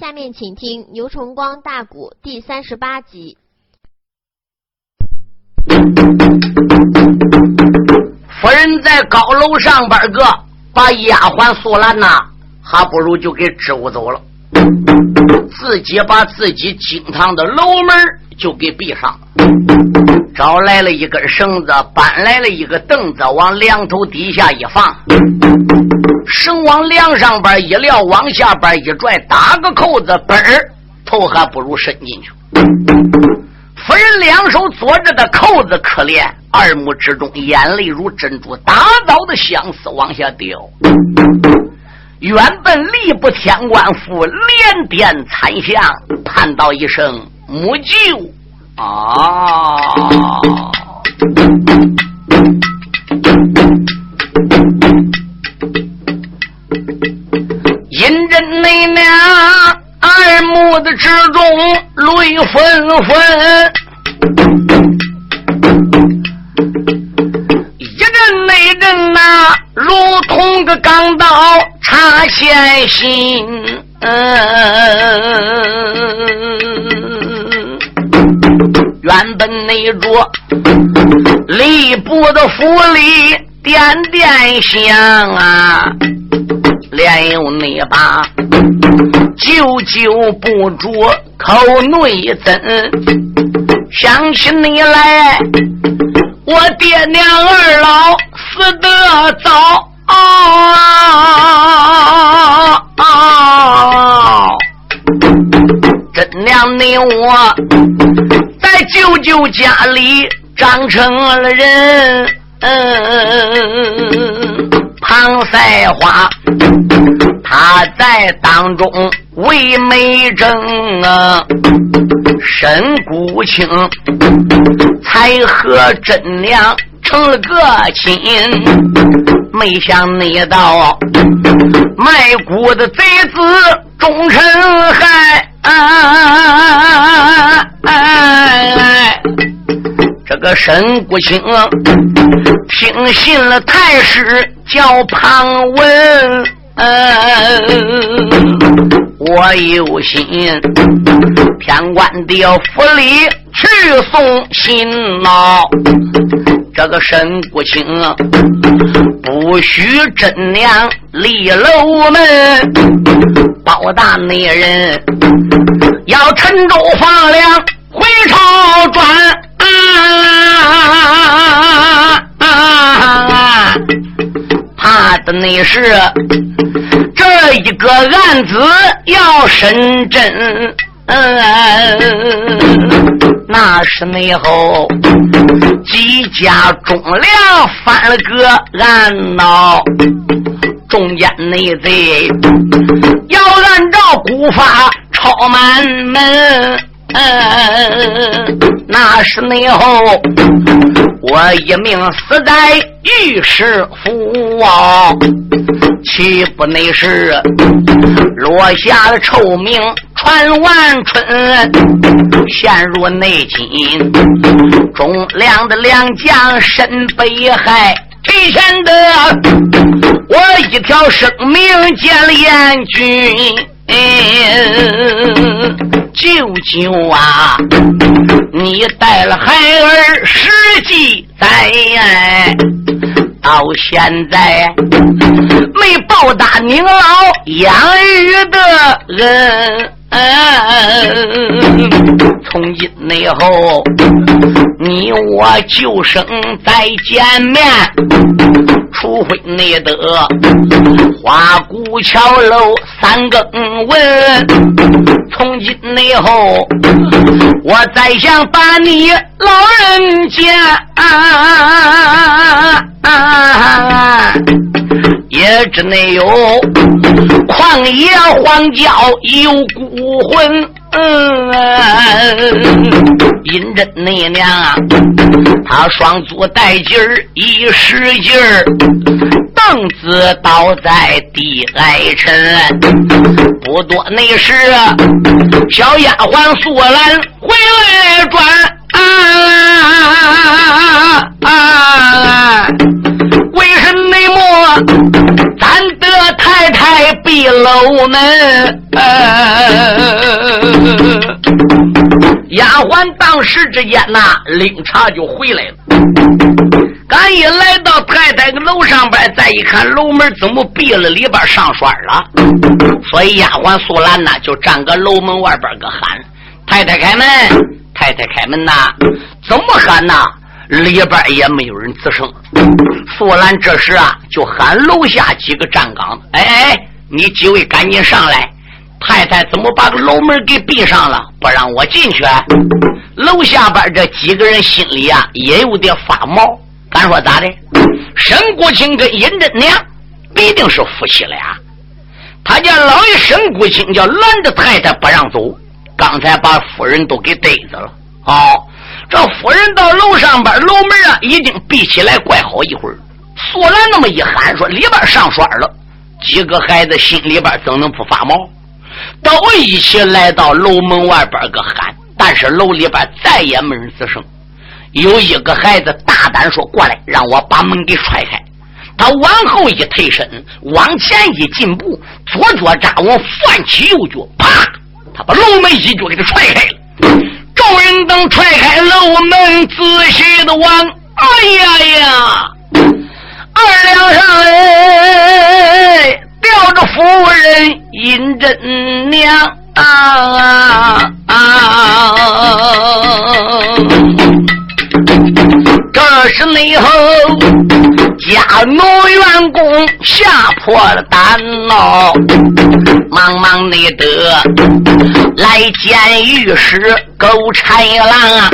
下面请听牛崇光大鼓第三十八集。夫人在高楼上边个把丫鬟素兰呐，还不如就给支吾走了，自己把自己金堂的楼门就给闭上了，找来了一根绳子，搬来了一个凳子，往梁头底下一放，绳往梁上边一撂，往下边一拽，打个扣子，嘣儿头还不如伸进去。夫人两手左着的扣子，可怜二目之中眼泪如珍珠打倒的相思往下掉。原本力不天官府连点参相，叹道一声母舅啊！娘。二目的之中泪纷纷，一阵那阵呐，如同个钢刀插线心。原本那桌吏部的府里点点香啊。连有那把久久不住口内憎，想起你来，我爹娘二老死得早啊！真娘你我在舅舅家里长成了人。嗯庞赛花，他在当中为媒正啊，身孤清，才和真娘成了个亲。没想那道卖骨的贼子终成害。这个沈国清听信了太师叫庞文，嗯我有心天官的府里去送信呐。这个沈国清不许真娘离楼门，包大内人要陈州放粮回朝转。啊！怕的那是这一个案子要审真，那是内后几家忠良翻了个案闹，中间内贼要按照古法抄满门。嗯，那是内后，我一命死在御史府啊，岂不那是落下了臭名传万春，陷入内侵，忠良的良将身被害，提前的我一条生命见了阎君。舅舅啊，你带了孩儿十几载，到现在没报答您老养育的恩。从今以后，你我就生再见面，除非你得花鼓桥楼三更闻。从今以后，我再想把你老人家，也只能有旷野荒郊有孤魂。嗯，阴真那娘啊，他双足带劲儿一使劲儿，凳子倒在地挨沉。不多那时，小丫鬟素兰回来转，为什么咱的太太闭楼门。丫鬟当时之间呐，领茶就回来了。赶一来到太太的楼上边，再一看楼门怎么闭了，里边上栓了。所以丫鬟素兰呐，就站个楼门外边个喊：“太太开门，太太开门呐！”怎么喊呐？里边也没有人吱声。素兰这时啊，就喊楼下几个站岗：“哎哎，你几位赶紧上来！”太太怎么把个楼门给闭上了，不让我进去？楼下边这几个人心里啊也有点发毛。敢说咋的？沈国清跟尹真娘必定是夫妻俩。他家老爷沈国清叫拦着太太不让走，刚才把夫人都给逮着了。哦，这夫人到楼上边楼门啊已经闭起来，怪好一会儿。素兰那么一喊说里边上栓了，几个孩子心里边怎能不发毛？都一起来到楼门外边个喊，但是楼里边再也没人吱声。有一个孩子大胆说：“过来，让我把门给踹开。”他往后一退身，往前一进步，左脚扎稳，翻起右脚，啪！他把楼门一脚给他踹开了。众人等踹开楼门，仔细的望，哎呀呀！二两上来。吊着夫人尹真娘啊啊！这是内后家奴员工吓破了胆喽，忙忙内得来见御史狗豺狼啊！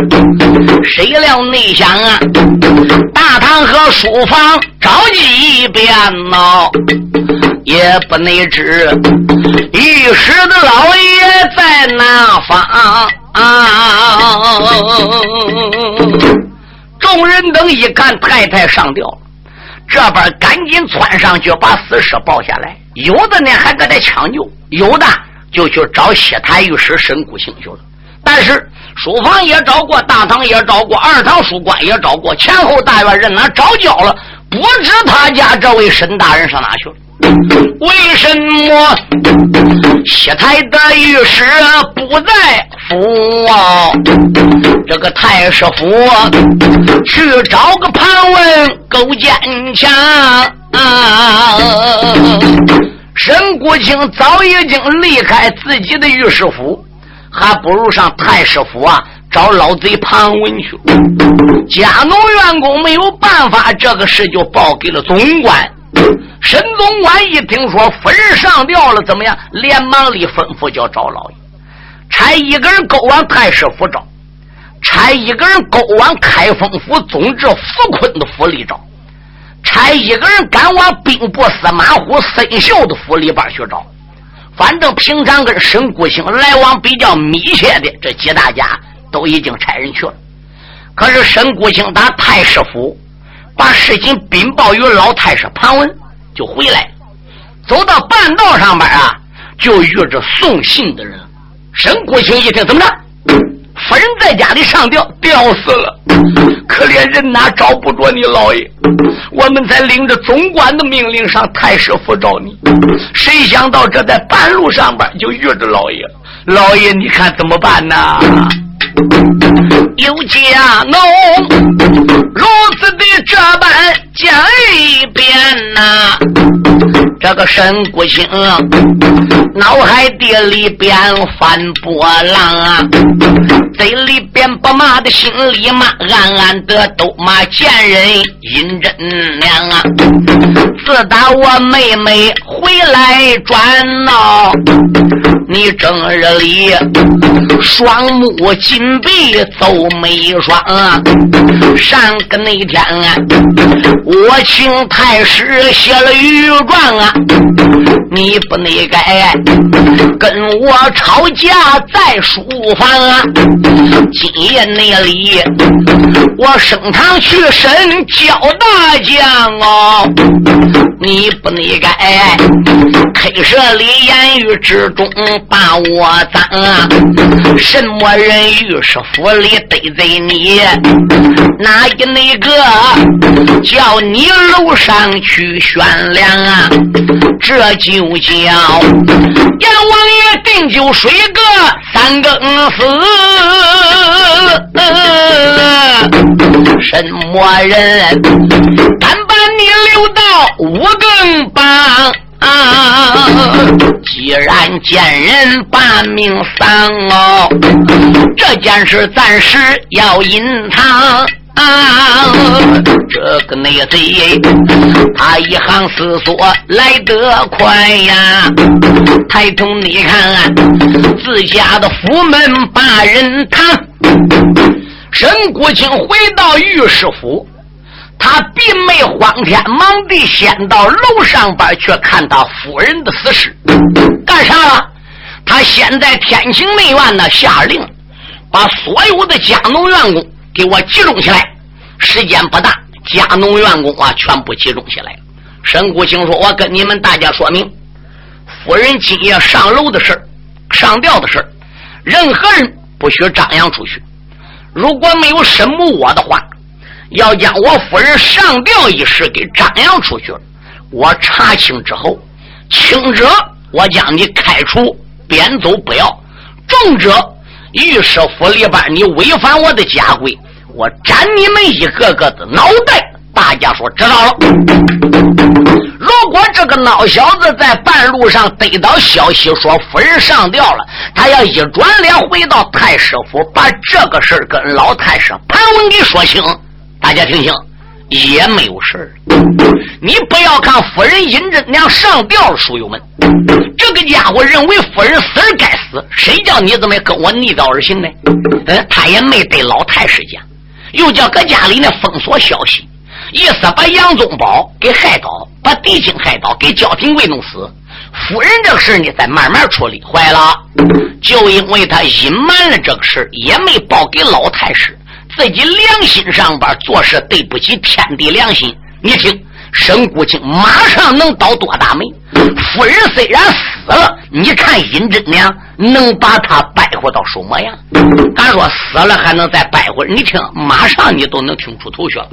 谁料内想啊，大堂和书房着急一遍喽。也不内知，御史的老爷在哪方？众人等一看太太上吊了，这边赶紧窜上去把死尸抱下来。有的呢还搁那抢救，有的就去找西台御史神谷清去了。但是书房也找过，大堂也找过，二堂书馆也找过，前后大院人哪找焦了，不知他家这位沈大人上哪去了。为什么西台的御史不在府啊？这个太师府去找个盘问勾坚强。沈国清早已经离开自己的御史府，还不如上太师府啊找老贼庞文去。家奴员工没有办法，这个事就报给了总管。沈总管一听说夫人上吊了，怎么样？连忙里吩咐叫找老爷，差一个人勾往太师府找，差一个人勾往开封府总制傅坤的府里找，差一个人赶往兵部司马虎孙秀的府里边去找。反正平常跟沈国兴来往比较密切的这几大家，都已经差人去了。可是沈国清打太师府。把事情禀报于老太师庞文，就回来走到半道上边啊，就遇着送信的人。沈国清一听，怎么着？夫人在家里上吊，吊死了。可怜人哪找不着你老爷？我们才领着总管的命令上太师府找你，谁想到这在半路上边就遇着老爷。老爷，你看怎么办呢？有家奴如此的这般讲一遍呐，这个沈国兴脑海地里边翻波浪啊，嘴里边不骂的，心里骂，暗暗的都骂贱人阴真娘啊！自打我妹妹回来转闹，你正日里双目紧准备走眉霜啊！上个那天啊，我请太师写了御状啊，你不内该跟我吵架在书房啊！今夜那里我升堂去审焦大将哦，你不内该开设里言语之中把我脏啊！什么人与御史府里得罪你，哪一那个叫你楼上去悬梁啊？这就叫阎王爷定酒水个三更死，什么人敢把你留到五更梆？啊！既然见人把命丧哦，这件事暂时要隐藏。啊！这个内贼，他一行思索来得快呀！抬头你看，自家的府门把人谈。沈国清回到御史府。他并没慌天忙地先到楼上边去看他夫人的死尸，干啥了？他先在天晴内院呢下令，把所有的家农员工给我集中起来。时间不大，家农员工啊全部集中起来。沈谷清说：“我跟你们大家说明，夫人今夜上楼的事上吊的事任何人不许张扬出去。如果没有沈母我的话。”要将我夫人上吊一事给张扬出去了，我查清之后，轻者我将你开除，贬走不要；重者，御史府里边你违反我的家规，我斩你们一个个的脑袋。大家说知道了？如果这个孬小子在半路上得到消息说夫人上吊了，他要一转脸回到太师府，把这个事跟老太师盘问给说清。大家听清，也没有事你不要看夫人尹真娘上吊了，书友们，这个家伙认为夫人死而该死，谁叫你怎么跟我逆道而行呢？嗯，他也没对老太师讲，又叫搁家里呢封锁消息，意思把杨宗保给害倒，把狄青害倒，给焦廷贵弄死。夫人这个事呢，再慢慢处理。坏了，就因为他隐瞒了这个事也没报给老太师。自己良心上边做事对不起天地良心，你听，沈谷清马上能倒多大霉？夫人虽然死了，你看尹真娘能把他败活到什么样？敢说死了还能再败活？你听，马上你都能听出头绪了。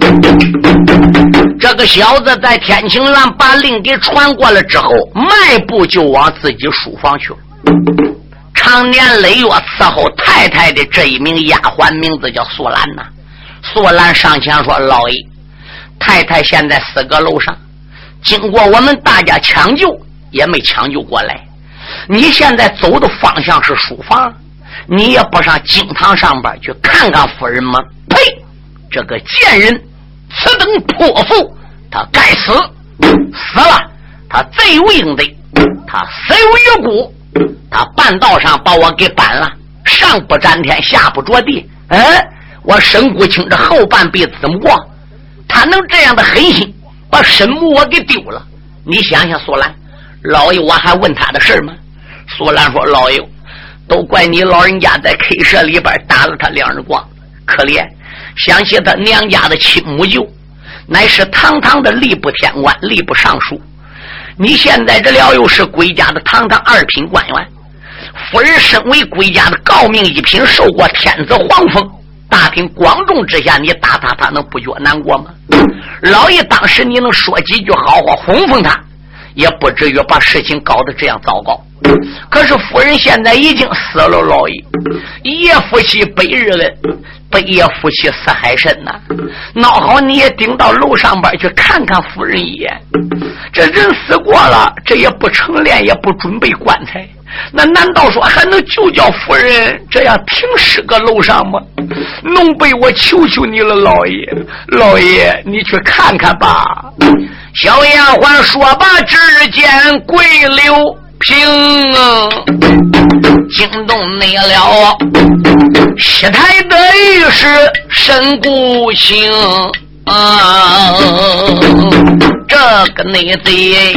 这个小子在天晴院把令给传过了之后，迈步就往自己书房去了。常年累月伺候太太的这一名丫鬟名字叫素兰呐。素兰上前说：“老爷，太太现在死阁楼上，经过我们大家抢救，也没抢救过来。你现在走的方向是书房，你也不上经堂上边去看看夫人吗？”呸！这个贱人，此等泼妇，他该死！死了，他罪有应得，他死有余辜。他半道上把我给搬了，上不沾天，下不着地。嗯，我沈谷清这后半辈子怎么过？他能这样的狠心把沈母我给丢了？你想想，苏兰老爷，我还问他的事吗？苏兰说：“老爷，都怪你老人家在 K 社里边打了他两日光，可怜。想起他娘家的亲母舅，乃是堂堂的吏部天官、吏部尚书。”你现在这了又是归家的堂堂二品官员，夫人身为归家的诰命一品，受过天子皇封，大庭广众之下，你打他，他能不觉难过吗？老爷当时你能说几句好话哄哄他，也不至于把事情搞得这样糟糕。可是夫人现在已经死了，老爷，夜夫妻百日恩。不夜夫妻死海深呐！孬好你也顶到楼上边去看看夫人一眼。这人死过了，这也不成殓，也不准备棺材，那难道说还能就叫夫人这样停尸个楼上吗？弄被我求求你了，老爷，老爷，你去看看吧。小丫鬟说罢，只见跪刘。平啊，惊动你了！西台的御史沈谷清啊，这个内贼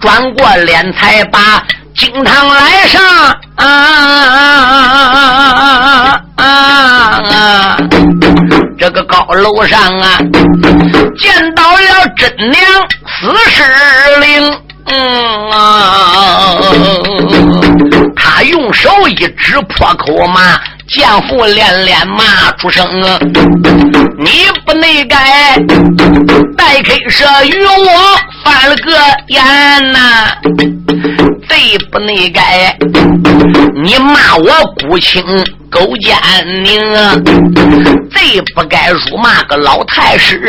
转过脸才把惊堂来上啊啊啊！这个高楼上啊，见到了真娘死尸灵。嗯啊，他用手一指破口骂，将父连连骂出声：“你不内改，待开设与我翻了个眼呐！贼不内改，你骂我孤亲狗奸佞，贼不该辱骂个老太师。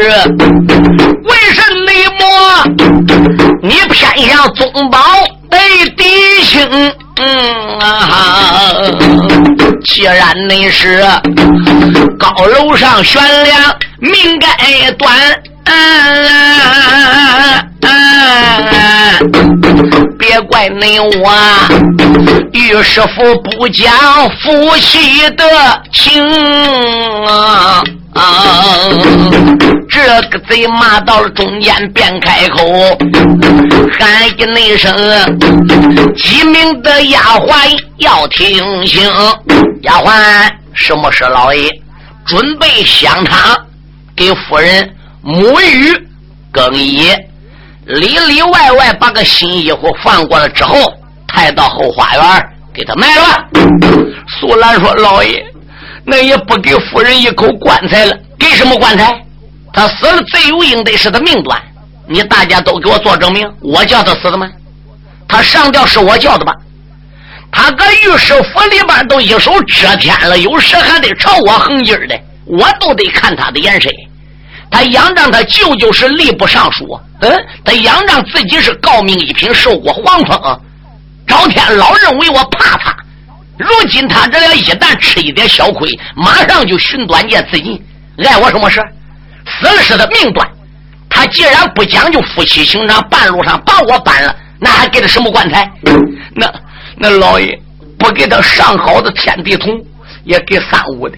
为什么你偏向宗保的弟兄？”嗯啊，既然你是高楼上悬梁，命该断。啊别怪你我于师傅不讲夫妻的情啊！这个贼骂到了中间，便开口喊一那声：“鸡鸣的丫鬟要听清，丫鬟，什么事？老爷准备香汤给夫人沐浴更衣，里里外外把个新衣服放过了之后，抬到后花园给他埋了。”苏兰说：“老爷。”那也不给夫人一口棺材了，给什么棺材？他死了，罪有应得，是他命断。你大家都给我做证明，我叫他死的吗？他上吊是我叫的吧？他搁御史府里边都一手遮天了，有时还得朝我横劲儿的，我都得看他的眼神。他仰仗他舅舅是吏部尚书，嗯，他仰仗自己是诰命一品，受过皇封，赵天老认为我怕他。如今他这俩一旦吃一点小亏，马上就寻短见自尽，碍我什么事？死了是他命断。他既然不讲究夫妻情长，半路上把我搬了，那还给他什么棺材？那那老爷不给他上好的天地桶，也给三五的。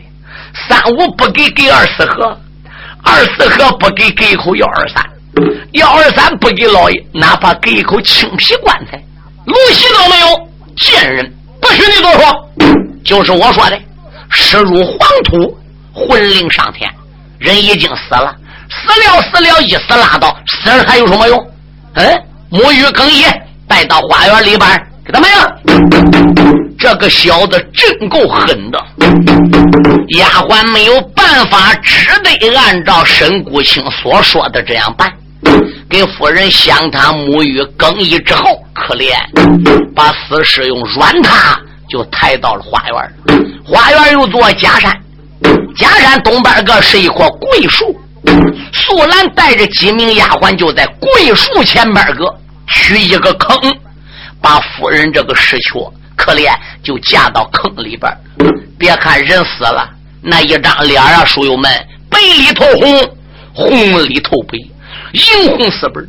三五不给，给二四合。二四合不给，给一口幺二三。幺二三不给老爷，哪怕给一口青皮棺材，露西都没有。贱人！不许你多说，就是我说的，尸入黄土，魂灵上天，人已经死了，死了死了，一死拉倒，死人还有什么用？嗯，沐浴更衣，带到花园里边给他们呀。这个小子真够狠的，丫鬟没有办法，只得按照沈谷清所说的这样办，给夫人香汤沐浴更衣之后。可怜，把死尸用软榻就抬到了花园。花园有座假山，假山东边个是一棵桂树。素兰带着几名丫鬟就在桂树前边个取一个坑，把夫人这个尸躯可怜就架到坑里边。别看人死了，那一张脸啊，书友们白里透红，红里透白。银红四本，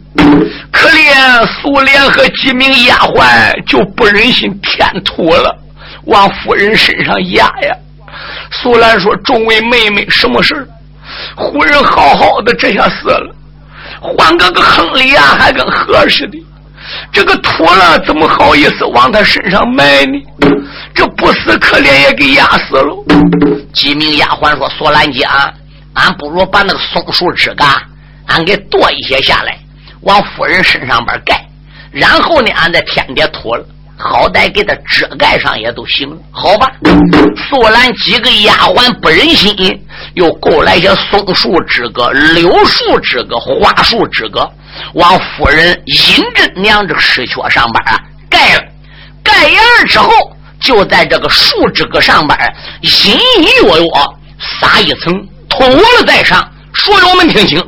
可怜苏莲和几名丫鬟就不忍心添土了，往夫人身上压呀。苏兰说：“众位妹妹，什么事夫人好好的，这下死了，换个个坑里呀，还跟河似的。这个土了，怎么好意思往他身上埋呢？这不死可怜也给压死了。”几名丫鬟说：“苏兰姐，俺不如把那个松树枝干。”俺给剁一些下来，往夫人身上边盖，然后呢，俺再添点土了，好歹给他遮盖上也都行了，好吧？素兰几个丫鬟不忍心，又购来些松树枝个、柳树枝个、花树枝个，往夫人尹真娘这个尸壳上边啊盖了，盖严之后，就在这个树枝个上边隐隐约约撒一层土了再上。书友们听清，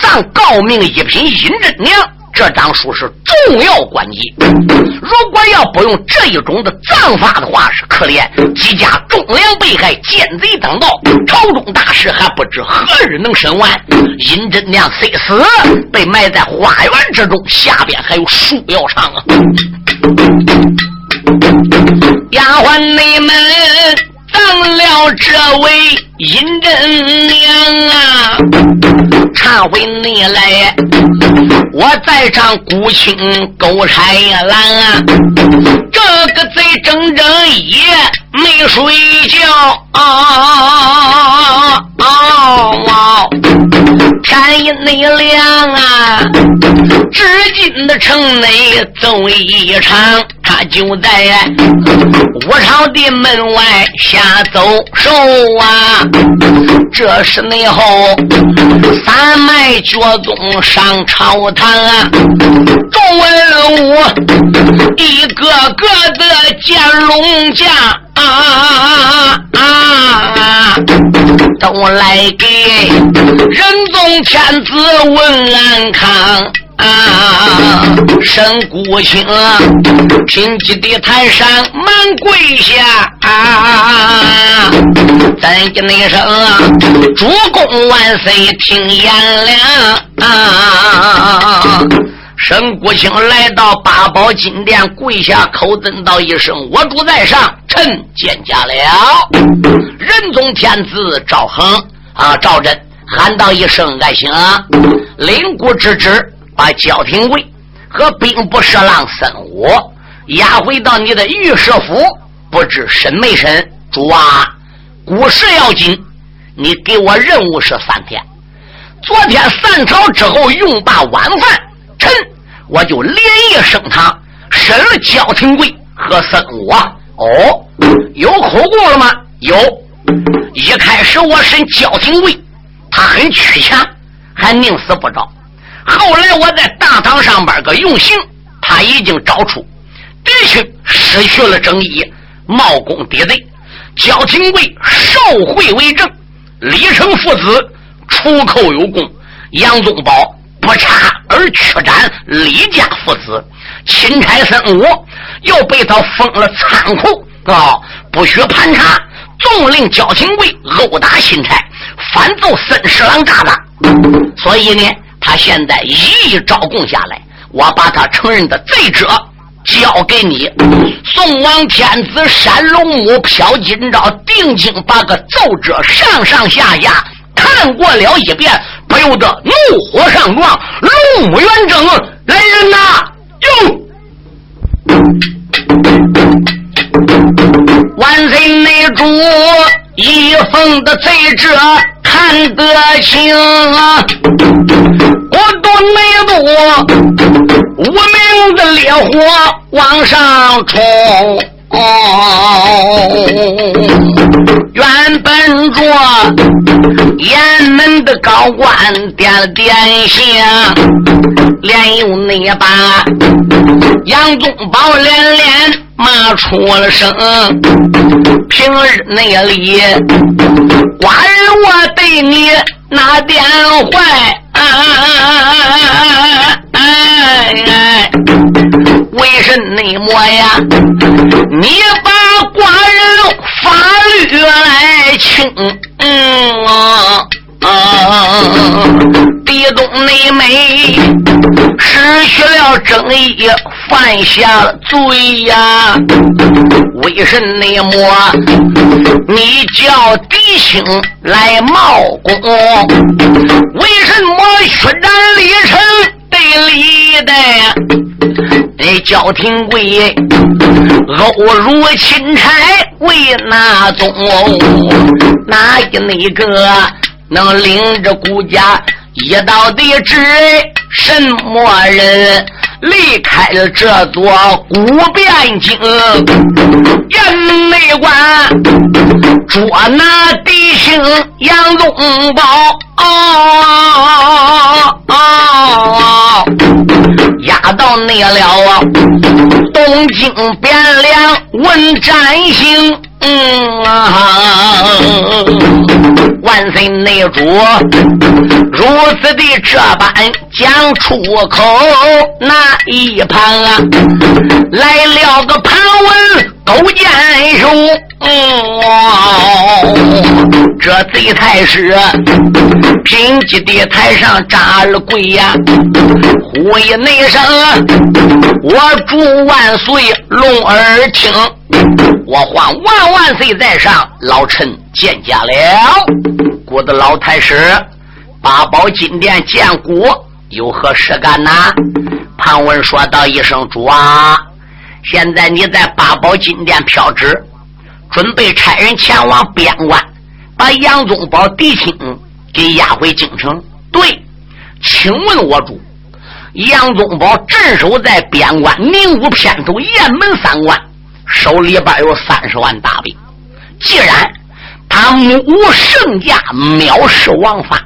咱诰命一品尹真娘这张书是重要关键。如果要不用这一种的葬法的话，是可怜几家忠良被害，奸贼当道，朝中大事还不知何日能审完。尹真娘虽死，被埋在花园之中，下边还有书要唱啊！丫鬟你们。当了这位阴真娘啊，忏悔你来，我在场孤清狗豺狼啊，这个贼整整夜没睡觉啊啊啊！天一内凉啊，至今的城内走一场，他就在武朝的门外下走兽啊。这是内后三脉绝宗上朝堂啊，众文武一个个的见龙驾啊啊，都来给仁宗天子问安康。啊！沈谷清贫瘠的台山满跪下啊！咱家那声主公万岁听言了啊！沈谷清来到八宝金殿跪下口尊道一声：“我主在上，臣见驾了。”仁宗天子赵恒啊，赵祯喊道一声：“爱卿，领姑之旨。”把焦廷贵和兵部侍郎孙武押回到你的御史府，不知审没审？主啊，古事要紧，你给我任务是三天。昨天散朝之后，用罢晚饭，臣我就连夜升堂审了焦廷贵和孙武。哦，有口供了吗？有。一开始我审焦廷贵，他很屈强，还宁死不招。后来我在大堂上边个用刑，他已经找出的确失去了正义，冒功抵罪。焦廷贵受贿为证，李成父子出寇有功，杨宗保不查而驱斩李家父子，钦差孙武又被他封了仓库啊，不许盘查，纵令焦廷贵殴打钦差，反奏孙侍郎炸弹，所以呢。他现在一一招供下来，我把他承认的罪者交给你。宋王天子山龙母飘金招，定睛把个奏折上上下下看过了一遍，不由得怒火上撞。龙武元正来人呐！哟，万岁内主一封的罪者。看得清，我端内部无名的烈火往上冲。哦原本着雁门的高官点了点香，连有那把杨宗保连连。骂出了声，平日那里寡人我对你那点坏，为什么呀？你把寡人法律来清，嗯啊。地东内美失去了正义，犯下了罪呀！为什么你叫弟兄来冒功？为什么血战李成对李的？那焦廷贵殴辱钦差为哪宗？哪一那个？能领着顾家一道的旨，什么人离开了这座古汴京？雁内关捉拿弟兄杨宗保，押到那了东京汴梁问斩刑。嗯啊，万岁内主如此的这般讲出口，那一旁啊来了个潘文勾践兄。嗯，这贼才是平吉的台上扎了跪呀，呼一内声，我祝万岁龙耳听。我唤万万岁在上，老臣见驾了。我的老太师，八宝金殿见国，有何事干呐？庞文说道一声：“主啊，现在你在八宝金殿飘旨，准备差人前往边关，把杨宗保嫡亲给押回京城。对，请问我主，杨宗保镇守在边关宁武偏头雁门三关，手里边有三十万大兵。既然他目无圣驾，藐视王法，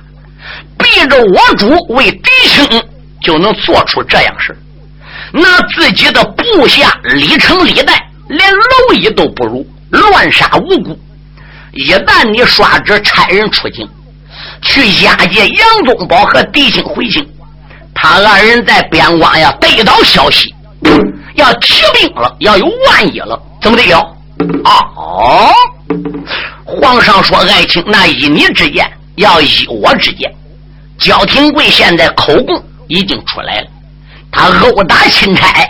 逼着我主为敌情，就能做出这样事。那自己的部下李成、李代连蝼蚁都不如，乱杀无辜。一旦你刷旨差人出京，去押解杨宗保和狄青回京，他二人在边关呀得到消息，要提兵了，要有万一了，怎么得了？哦，皇上说爱卿，那依你之言，要依我之言，焦廷贵现在口供已经出来了。他殴打钦差，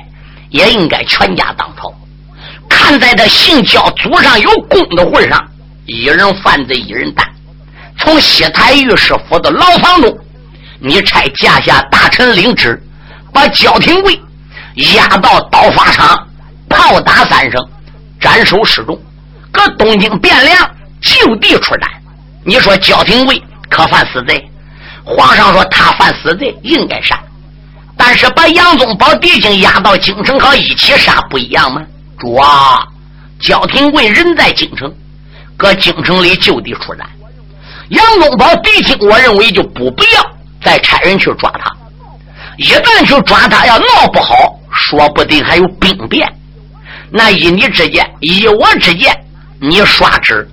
也应该全家当头。看在他姓焦、祖上有功的份上，一人犯罪一人担。从西台御史府的牢房中，你差驾下大臣领旨，把焦廷贵押到刀法场，炮打三声，斩首示众。搁东京汴梁就地处斩。你说焦廷贵可犯死罪？皇上说他犯死罪，应该杀。但是把杨宗保弟兄押到京城和一起杀不一样吗？主啊，焦廷贵人在京城，搁京城里就地处斩。杨宗保弟兄，我认为就不必要再差人去抓他。一旦去抓他，要闹不好，说不定还有兵变。那依你之见，依我之见，你刷旨，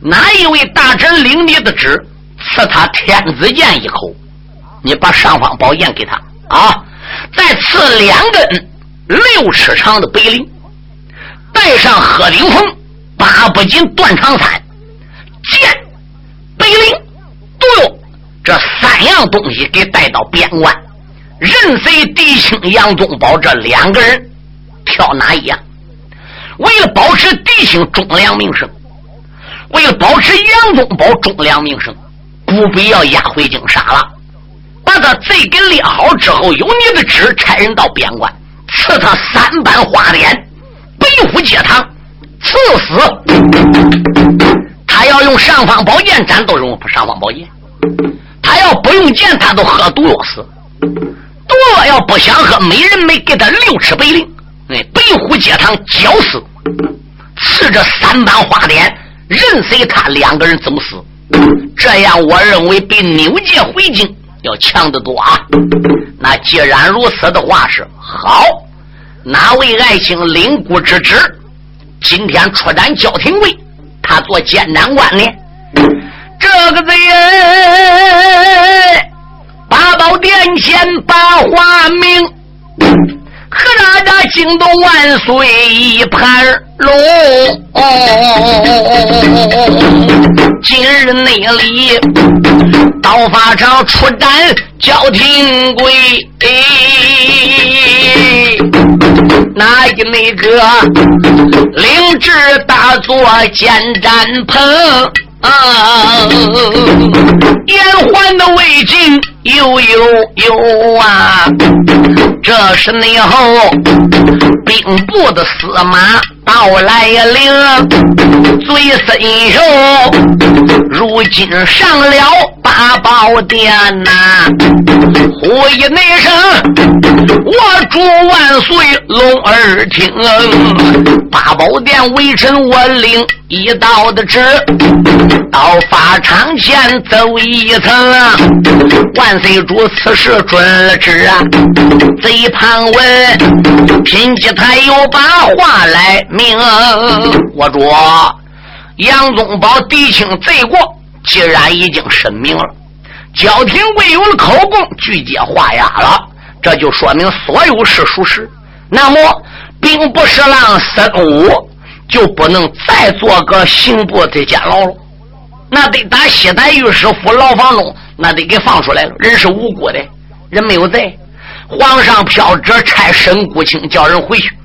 哪一位大臣领你的旨，赐他天子剑一口，你把尚方宝剑给他。啊！再赐两根六尺长的白绫，带上鹤顶凤、八不金断肠伞、剑、白绫、毒药，这三样东西给带到边关，任谁狄青、杨宗保这两个人挑哪一样？为了保持狄青忠良名声，为了保持杨宗保忠良名声，不必要押回京杀了。把他罪给列好之后，有你的旨，差人到边关，赐他三班花脸，北府阶堂，赐死。他要用尚方宝剑斩，都用尚方宝剑；他要不用剑，他都喝毒药死。多要不想喝，每人没给他六尺白绫，哎，北虎阶堂绞死。赐着三班花脸，任随他两个人怎么死。这样，我认为比扭界回京。要强得多啊！那既然如此的话是好，哪位爱卿领姑之职？今天出斩焦廷贵，他做监斩官呢？这个贼八宝殿前把话明，何大家惊动万岁一盘龙。今日内里刀法场出战叫廷贵，那一那个领旨大作监斩棚，延缓的未尽。有有有啊！这是内后兵部的司马到来了，最身手如今上了八宝殿呐！呼一内声，我祝万岁龙儿听，八宝殿微臣我领一道的旨，到法场前走一层，万。岁主此时准了旨啊！贼旁问，贫气他又把话来明。我主杨宗保敌情罪过，既然已经申明了，焦廷贵有了口供，拒接画押了，这就说明所有事属实。那么兵部侍郎孙武就不能再做个刑部的监牢了，那得打西台御史府牢房中。那得给放出来了，人是无辜的，人没有罪。皇上飘旨差沈谷清叫人回去，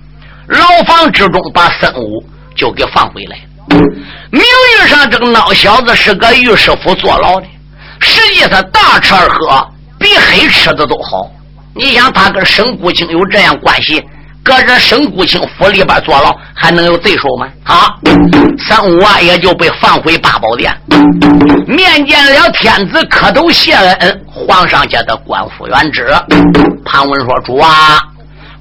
牢房之中把孙武就给放回来了。名义上这个孬小子是个御史府坐牢的，实际他大吃二喝，比黑吃的都好。你想他跟沈谷清有这样关系，搁这沈谷清府里边坐牢，还能有对手吗？好，三五啊也就被放回八宝殿，面见了天子磕头谢恩，皇上家的官复原职。潘文说：“主啊，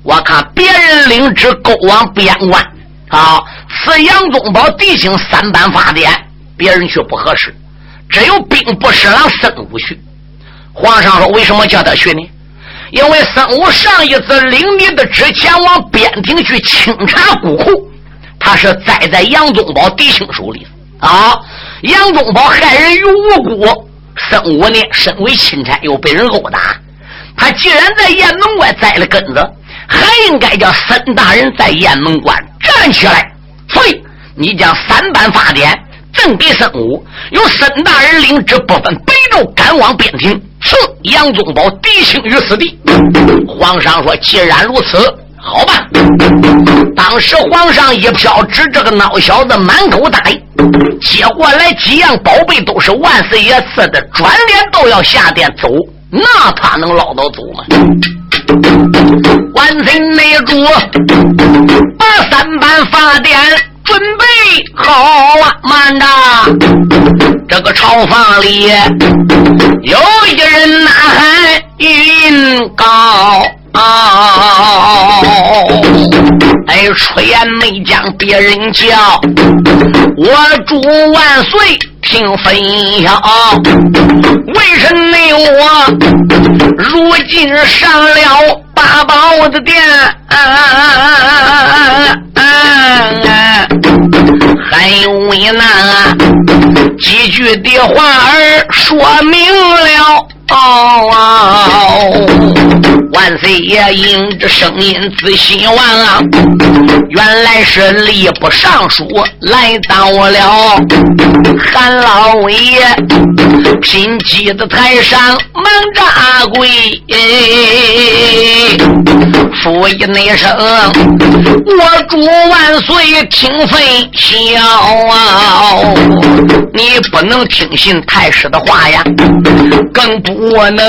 我看别人领旨勾往边关，啊，此杨宗保弟兄三班法典，别人去不合适，只有兵部侍郎孙武去。皇上说：为什么叫他去呢？”因为孙武上一次领你的旨前往边庭去清查谷库，他是栽在杨宗保弟兄手里啊！杨宗保害人于无辜，孙武呢身为钦差又被人殴打，他既然在雁门关栽了根子，还应该叫孙大人在雁门关站起来。所以你将三班法典赠给孙武，由孙大人领旨，不分北周，赶往边庭。赐杨宗保弟兄于死地。皇上说：“既然如此，好吧。”当时皇上一飘指这个孬小子满口答应，接过来几样宝贝都是万岁爷赐的，转脸都要下殿走，那他能捞到走吗？万岁内主把三班法典。准备好啊！慢着，这个朝房里有一人呐喊云高，哎，出言没将别人叫，我祝万岁听分晓。为什么我如今上了八宝的殿？还有那几句的话儿说明了。哦万岁爷应着声音仔细望啊，原来是吏部尚书来到了。韩老爷贫瘠的台上忙扎跪，说一那声：“我祝万岁听分晓啊！”你不能听信太师的话呀。更不我能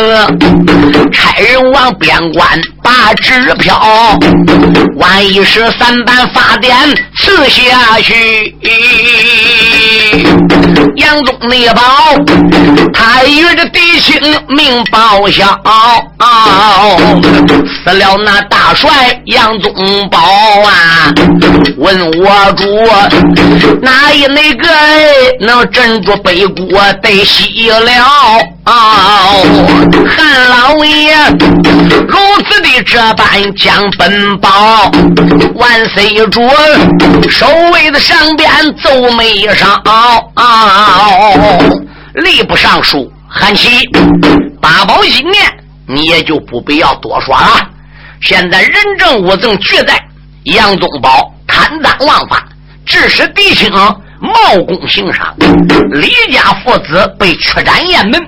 差人往边关把纸票，万一是三班发电赐下去，杨宗内宝他与这弟兄命报销，死了那大帅杨宗保啊！问我主哪一那个能镇住北国得西了？哦韩老爷如此的这般将本宝，万岁主守卫的上边奏没上，哦吏部尚书韩琦，八宝金殿你也就不必要多说了。现在人证物证俱在，杨宗保贪赃枉法，致使弟兄。冒功行赏，李家父子被驱斩雁门。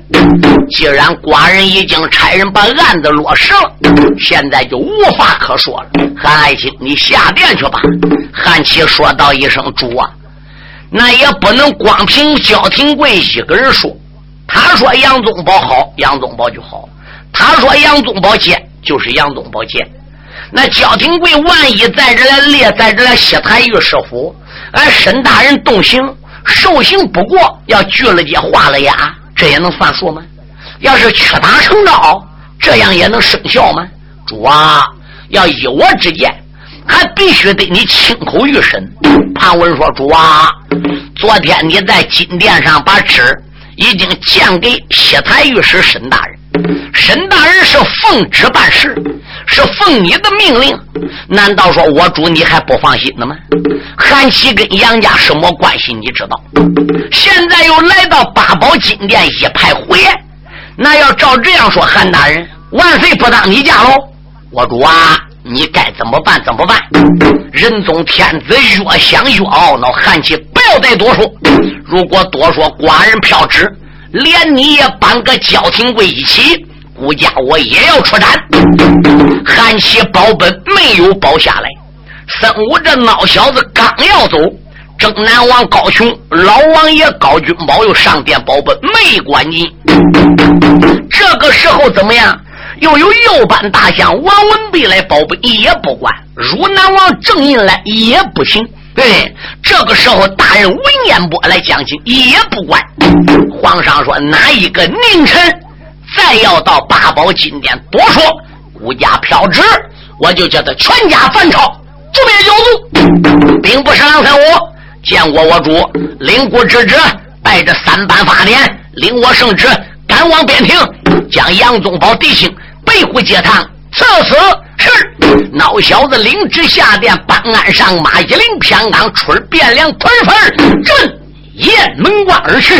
既然寡人已经差人把案子落实了，现在就无话可说了。韩爱卿，你下殿去吧。韩琦说道一声：“主啊，那也不能光凭焦廷贵一个人说。他说杨宗保好，杨宗保就好；他说杨宗保贱，就是杨宗保贱。那焦廷贵万一在这来列在这来西台御史府。”俺沈大人动刑，受刑不过，要锯了节，化了牙，这也能算数吗？要是屈打成招，这样也能生效吗？主啊，要依我之见，还必须得你亲口御审。潘文说：“主啊，昨天你在金殿上把旨已经降给西台御史沈大人。”沈大人是奉旨办事，是奉你的命令，难道说我主你还不放心的吗？韩琦跟杨家什么关系？你知道？现在又来到八宝金殿一派胡言，那要照这样说，韩大人万岁不当你家喽？我主啊，你该怎么办？怎么办？仁宗天子越想越懊恼，韩琦不要再多说，如果多说，寡人飘旨。连你也搬个焦廷贵一起，估价我也要出战。韩琦保本没有保下来，孙武这孬小子刚要走，征南王高雄、老王爷高君宝又上殿保本没关紧。这个时候怎么样？又有右班大将王文弼来保本，也不管；汝南王郑印来也不行。对，这个时候大人文彦波来讲情也不管。皇上说哪一个佞臣再要到八宝金殿多说，孤家飘旨，我就叫他全家反朝，诛灭九族。并不是郎三五见过我主领国之职，带着三班法典，领我圣旨赶往边庭，将杨宗保弟兄背回街堂，赐死。是，老小子领旨下殿，办案上马，一领偏岗，春变凉，团粉正雁门关而去。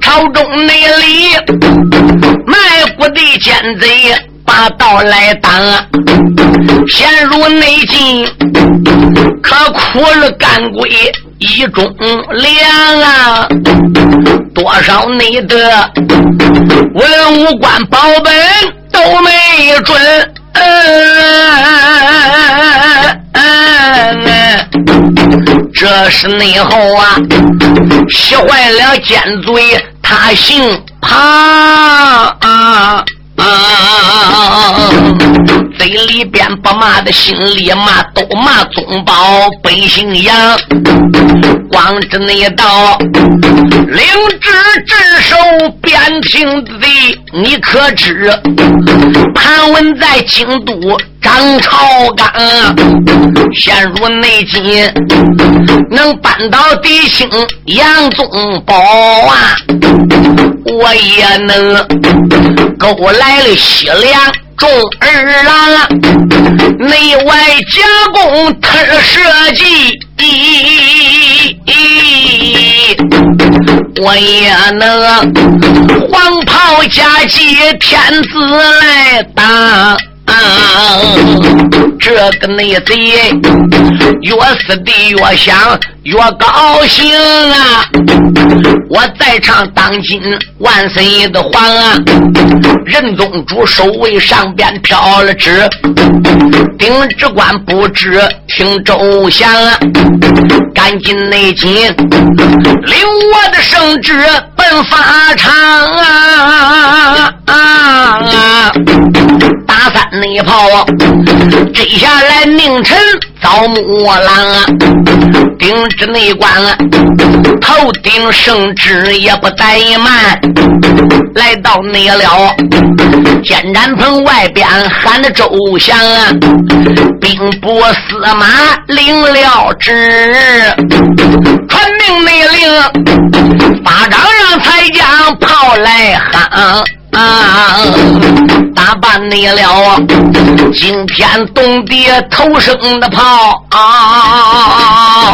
朝中内里卖国的奸贼把道来挡，陷入内境，可苦了干鬼一中粮啊！多少内的文武官保本都没准，这是内后啊，气坏了奸贼，他姓庞。里边不骂的，心里骂，都骂宗保本姓杨。光知那道领旨镇守边庭的，你可知？盘问在京都张朝刚，陷入内急，能扳倒敌星杨宗保啊！我也能勾来了西凉众儿郎，内外夹攻特设计，我也能黄袍加骑天子来打。这个内贼越死的越想越高兴啊！我在唱当今万岁的皇啊，任宗主守卫上边飘了旨，丁职官不知听周详啊，赶紧内紧领我的圣旨奔法场啊啊！打三内炮，追下来宁臣遭木狼啊！丁之内官啊，头顶圣旨也不怠慢，来到内了监斩棚外边喊着周祥啊，兵部司马领了旨，传命内令，法掌让才将炮来喊。啊！打扮你了，惊天动地头声的炮啊！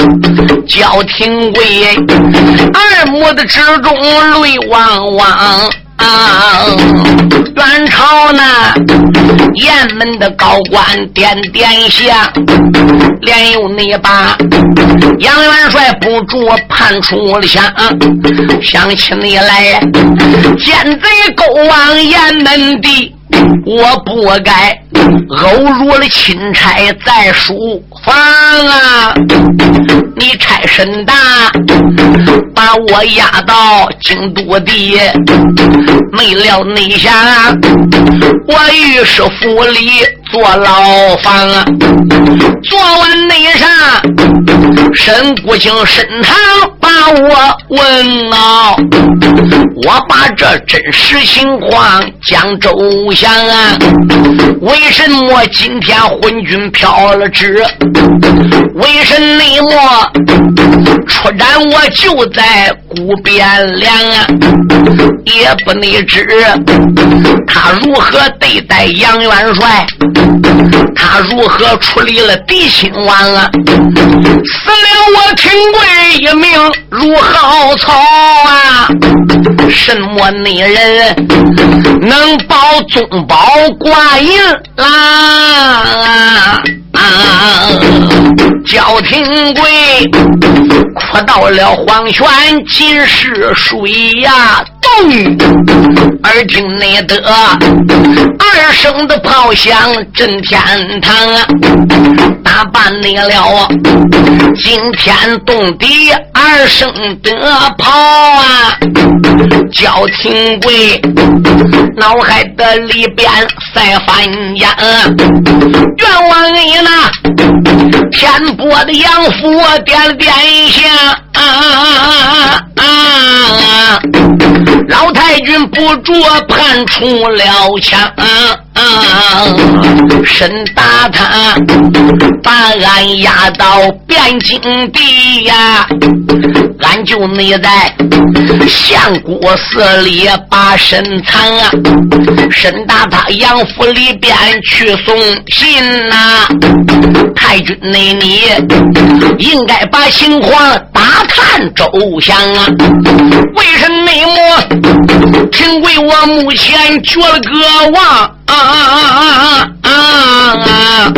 叫廷贵二目的之中泪汪汪。啊！元朝呢，雁门的高官点点下，连用你把杨元帅不住判出了枪，想起你来，奸贼勾往雁门的。我不该偶辱了钦差在书房啊！你差神大，把我押到京都地，没了内下，我御史府里坐牢房啊！做完内上，沈国清审堂把我问啊，我把这真实情况讲周。详啊，为什么今天昏君飘了旨？为什么出战我就在古汴梁啊？也不内知他如何对待杨元帅，他如何处理了狄亲王啊？死了我廷贵一命如蒿草啊！什么女人能保宗？宝挂印啦，焦廷贵哭到了黄泉尽是水呀，咚！耳听内得二声的炮响震天堂，啊打扮你了，惊天动地二声的跑啊，叫廷贵脑海的里边在翻烟，冤枉你那天波的杨府点了点一下。啊啊啊啊！老太君不着判出了枪，身打他，把俺押到汴京地呀！俺就没在相国寺里把身藏啊！身打他杨府里边去送信呐！太君内你应该把情况打。探周详啊，为什么听为我目前绝了个望啊啊啊啊！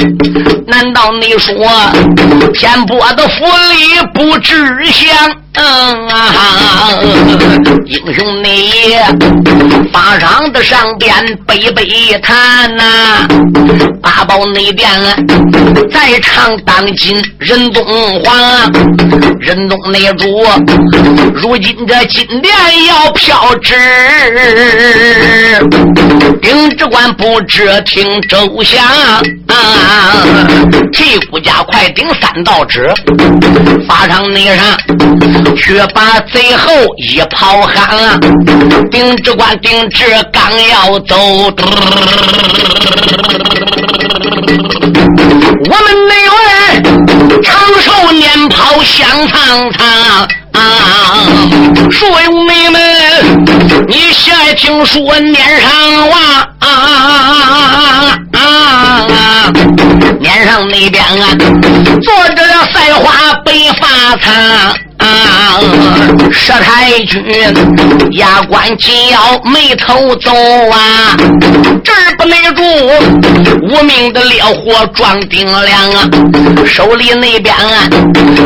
难道你说天波的府里不知祥？嗯啊，英雄你法场的上边背背谈呐，八宝那边在场当今任东皇，任东内主，如今这金殿要飘旨，丁知官不不知听周详啊，替顾家快顶三道旨，法场内上。却把最后一炮喊，丁知官丁知刚要走，我们内外长寿年跑响苍苍。说兄弟们，你先听说年上话啊啊！年上那边啊，坐着了赛花白发苍。啊！佘太君牙关紧咬，眉头皱啊，这儿不内住，无名的烈火撞顶梁啊！手里那边啊，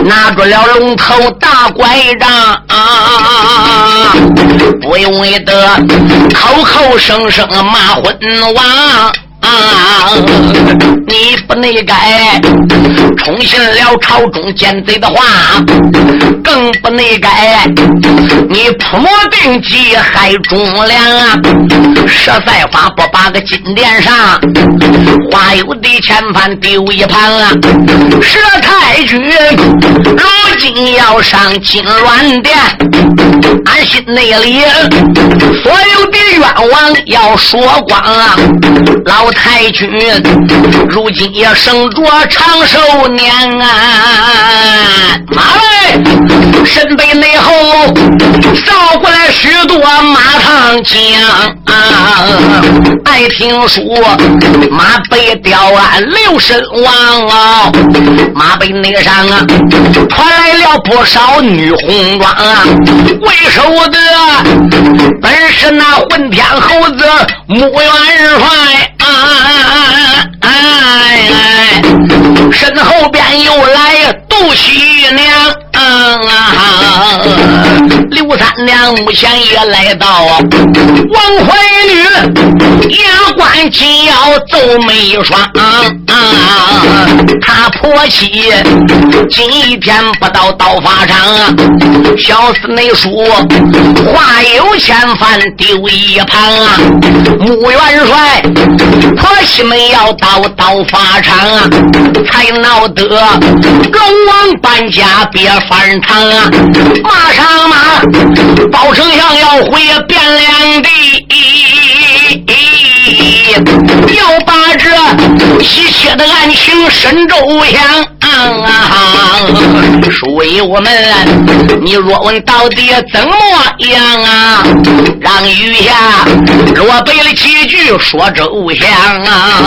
拿住了龙头大拐杖啊！不用得口口声声骂昏王。啊！你不内改，重信了朝中奸贼的话，更不内改你铺谋定计害忠良啊！实在法不把个金殿上花有的千番丢一盘啊！佘太君如今要上金銮殿，俺心内里所有的冤枉要说光啊！老。太君，如今也生着长寿年啊！马来，身背内后扫过来许多马唐将啊！爱听说马背吊鞍六神王啊！马背那上啊，传来了不少女红装啊！为首的本是那混天猴子穆元帅。哎哎哎！身后边又来杜喜娘。啊！刘三娘目前也来到，王怀女牙关紧要皱眉双。他婆媳今天不到刀法场，小厮内书话有千番丢一旁啊。穆元帅婆媳们要到刀法场啊，才闹得龙王搬家别。翻堂啊！马上马，包丞相要回汴梁地，要把这喜切的案情深周详啊！书友我们，你若问到底怎么样啊？让余下落背了几句说周详啊！